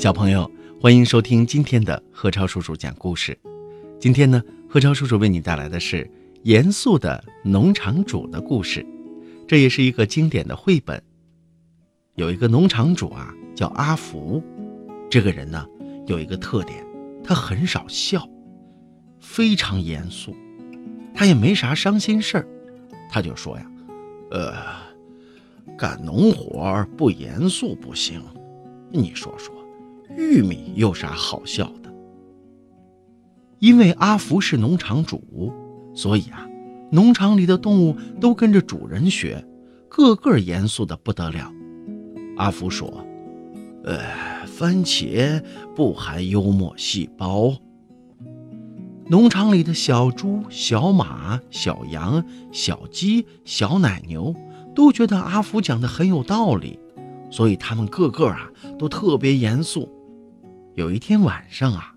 小朋友，欢迎收听今天的何超叔叔讲故事。今天呢，何超叔叔为你带来的是严肃的农场主的故事，这也是一个经典的绘本。有一个农场主啊，叫阿福。这个人呢，有一个特点，他很少笑，非常严肃。他也没啥伤心事儿，他就说呀：“呃，干农活不严肃不行。你说说，玉米有啥好笑的？”因为阿福是农场主，所以啊，农场里的动物都跟着主人学，个个严肃的不得了。阿福说：“呃，番茄不含幽默细胞。”农场里的小猪、小马、小羊、小鸡、小奶牛都觉得阿福讲的很有道理，所以他们个个啊都特别严肃。有一天晚上啊，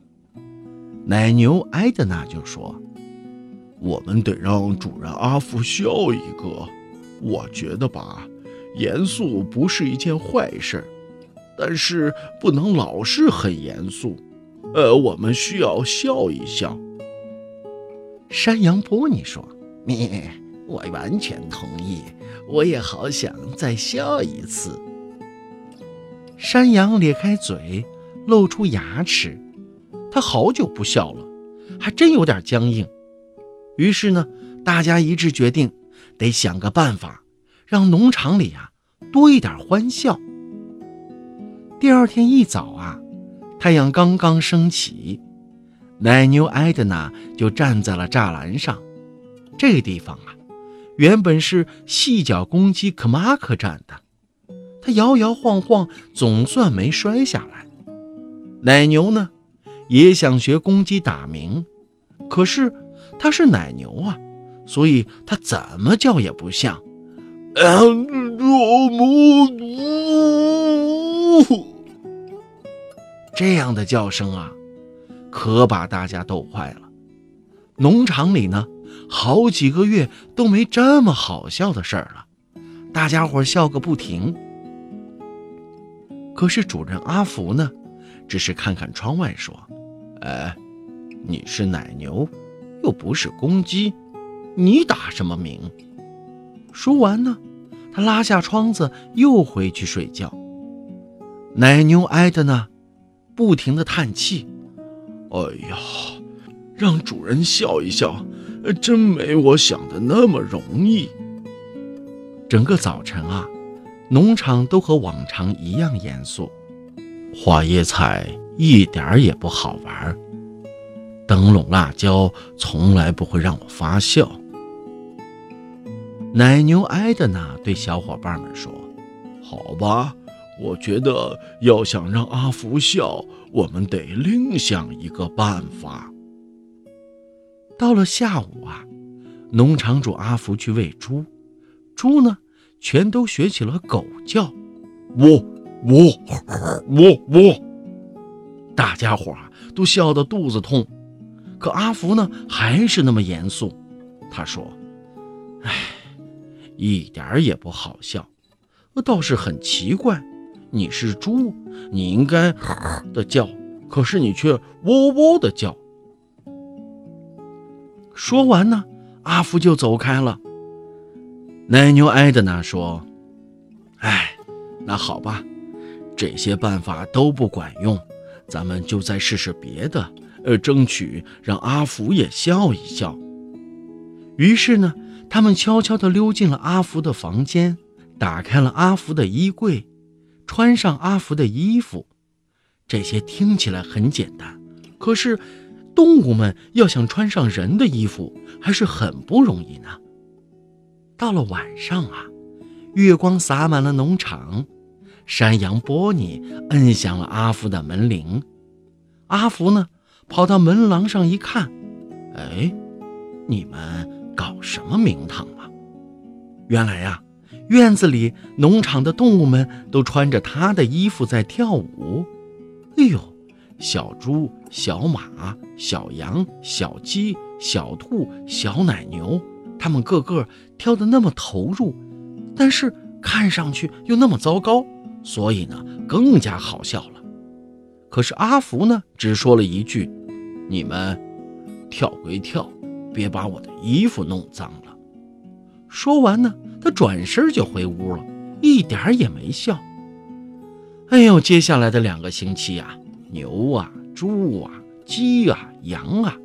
奶牛埃德娜就说：“我们得让主人阿福笑一个。我觉得吧，严肃不是一件坏事，但是不能老是很严肃。呃，我们需要笑一笑。”山羊波尼说：“咩，我完全同意，我也好想再笑一次。”山羊咧开嘴，露出牙齿，他好久不笑了，还真有点僵硬。于是呢，大家一致决定，得想个办法，让农场里啊多一点欢笑。第二天一早啊，太阳刚刚升起。奶牛埃德娜就站在了栅栏上，这地方啊，原本是细脚公鸡克马克站的，它摇摇晃晃，总算没摔下来。奶牛呢，也想学公鸡打鸣，可是它是奶牛啊，所以它怎么叫也不像。这样的叫声啊。可把大家逗坏了。农场里呢，好几个月都没这么好笑的事儿了，大家伙笑个不停。可是主人阿福呢，只是看看窗外说：“哎，你是奶牛，又不是公鸡，你打什么鸣？”说完呢，他拉下窗子又回去睡觉。奶牛挨着呢，不停的叹气。哎呀，让主人笑一笑，真没我想的那么容易。整个早晨啊，农场都和往常一样严肃，花椰菜一点儿也不好玩，灯笼辣椒从来不会让我发笑。奶牛埃德娜对小伙伴们说：“好吧。”我觉得要想让阿福笑，我们得另想一个办法。到了下午啊，农场主阿福去喂猪，猪呢全都学起了狗叫，喔喔喔喔，大家伙啊都笑得肚子痛。可阿福呢还是那么严肃，他说：“哎，一点也不好笑，倒是很奇怪。”你是猪，你应该的叫，可是你却喔喔的叫。说完呢，阿福就走开了。奶牛埃德娜说：“哎，那好吧，这些办法都不管用，咱们就再试试别的，呃，争取让阿福也笑一笑。”于是呢，他们悄悄地溜进了阿福的房间，打开了阿福的衣柜。穿上阿福的衣服，这些听起来很简单，可是动物们要想穿上人的衣服还是很不容易呢。到了晚上啊，月光洒满了农场，山羊波尼摁响了阿福的门铃。阿福呢，跑到门廊上一看，哎，你们搞什么名堂啊？原来呀。院子里，农场的动物们都穿着他的衣服在跳舞。哎呦，小猪、小马、小羊、小鸡、小兔、小奶牛，他们个个跳得那么投入，但是看上去又那么糟糕，所以呢，更加好笑了。可是阿福呢，只说了一句：“你们跳归跳，别把我的衣服弄脏了。”说完呢，他转身就回屋了，一点也没笑。哎呦，接下来的两个星期呀，牛啊、猪啊、鸡啊、羊啊，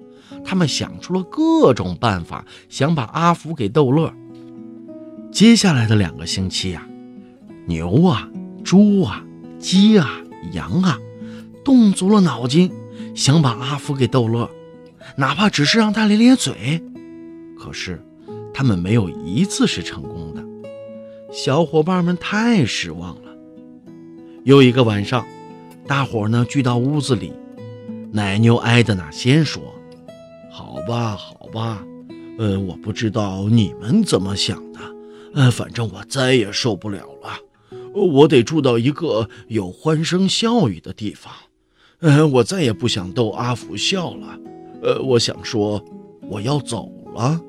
他们想出了各种办法，想把阿福给逗乐。接下来的两个星期呀，牛啊、猪啊、鸡啊、羊啊。动足了脑筋，想把阿福给逗乐，哪怕只是让他咧咧嘴。可是，他们没有一次是成功的。小伙伴们太失望了。有一个晚上，大伙呢聚到屋子里，奶牛埃德娜先说：“好吧，好吧，呃，我不知道你们怎么想的，呃，反正我再也受不了了，我得住到一个有欢声笑语的地方。”呃，我再也不想逗阿福笑了。呃，我想说，我要走了。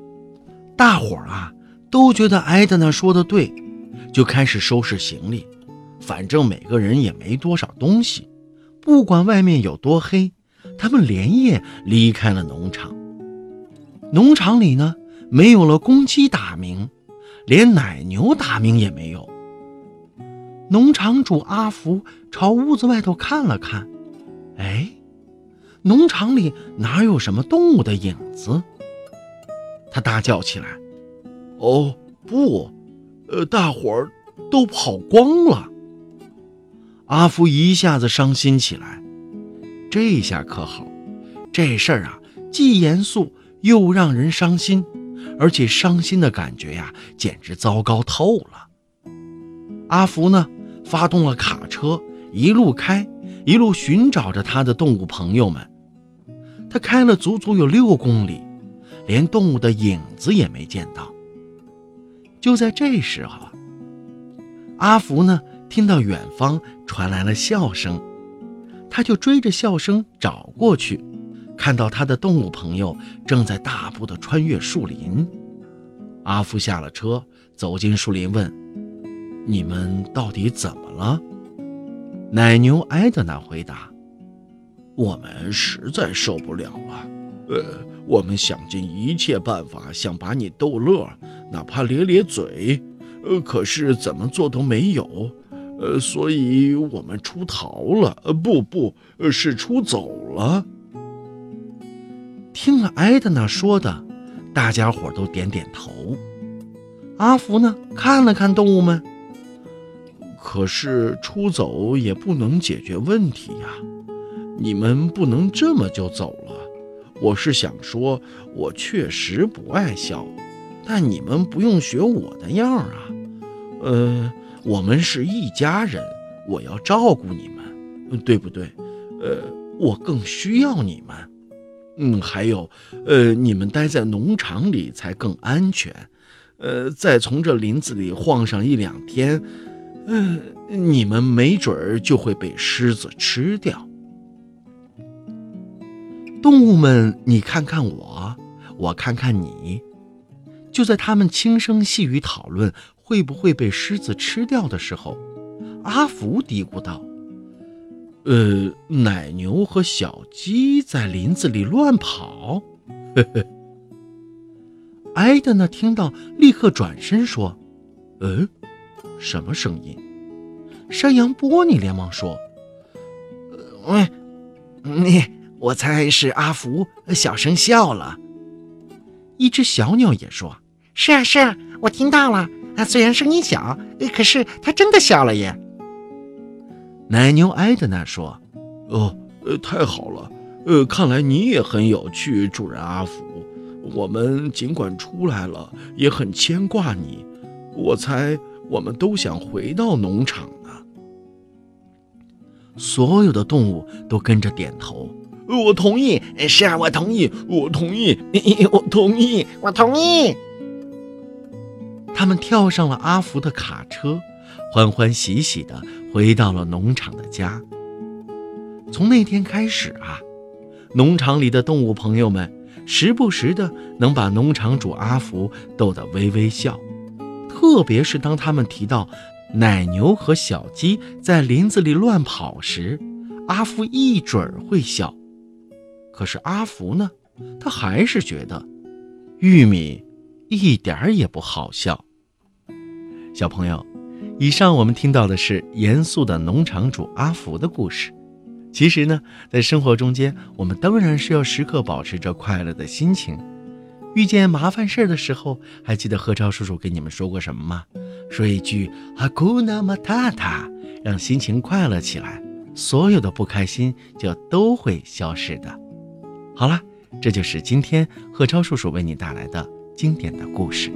大伙儿啊，都觉得埃德娜说的对，就开始收拾行李。反正每个人也没多少东西，不管外面有多黑，他们连夜离开了农场。农场里呢，没有了公鸡打鸣，连奶牛打鸣也没有。农场主阿福朝屋子外头看了看。哎，农场里哪有什么动物的影子？他大叫起来：“哦，不，呃，大伙儿都跑光了！”阿福一下子伤心起来。这下可好，这事儿啊，既严肃又让人伤心，而且伤心的感觉呀，简直糟糕透了。阿福呢，发动了卡车，一路开。一路寻找着他的动物朋友们，他开了足足有六公里，连动物的影子也没见到。就在这时候，阿福呢听到远方传来了笑声，他就追着笑声找过去，看到他的动物朋友正在大步的穿越树林。阿福下了车，走进树林，问：“你们到底怎么了？”奶牛埃德娜回答：“我们实在受不了了，呃，我们想尽一切办法想把你逗乐，哪怕咧咧嘴，呃，可是怎么做都没有，呃，所以我们出逃了，呃，不不，是出走了。”听了埃德娜说的，大家伙都点点头。阿福呢，看了看动物们。可是出走也不能解决问题呀，你们不能这么就走了。我是想说，我确实不爱笑，但你们不用学我的样啊。呃，我们是一家人，我要照顾你们，对不对？呃，我更需要你们。嗯，还有，呃，你们待在农场里才更安全。呃，再从这林子里晃上一两天。嗯，你们没准儿就会被狮子吃掉。动物们，你看看我，我看看你。就在他们轻声细语讨论会不会被狮子吃掉的时候，阿福嘀咕道：“呃，奶牛和小鸡在林子里乱跑。”呵呵。埃德呢，听到立刻转身说：“嗯。”什么声音？山羊波尼连忙说：“喂，你，我猜是阿福小声笑了。”一只小鸟也说：“是啊，是啊，我听到了。啊，虽然声音小，可是他真的笑了耶。”奶牛埃德娜说：“哦，呃，太好了，呃，看来你也很有趣，主人阿福。我们尽管出来了，也很牵挂你。我猜。”我们都想回到农场呢。所有的动物都跟着点头。我同意，是啊，我同意，我同意，我同意，我同意。他们跳上了阿福的卡车，欢欢喜喜的回到了农场的家。从那天开始啊，农场里的动物朋友们时不时的能把农场主阿福逗得微微笑。特别是当他们提到奶牛和小鸡在林子里乱跑时，阿福一准儿会笑。可是阿福呢，他还是觉得玉米一点儿也不好笑。小朋友，以上我们听到的是严肃的农场主阿福的故事。其实呢，在生活中间，我们当然是要时刻保持着快乐的心情。遇见麻烦事儿的时候，还记得贺超叔叔跟你们说过什么吗？说一句“阿古纳马塔塔”，让心情快乐起来，所有的不开心就都会消失的。好了，这就是今天贺超叔叔为你带来的经典的故事。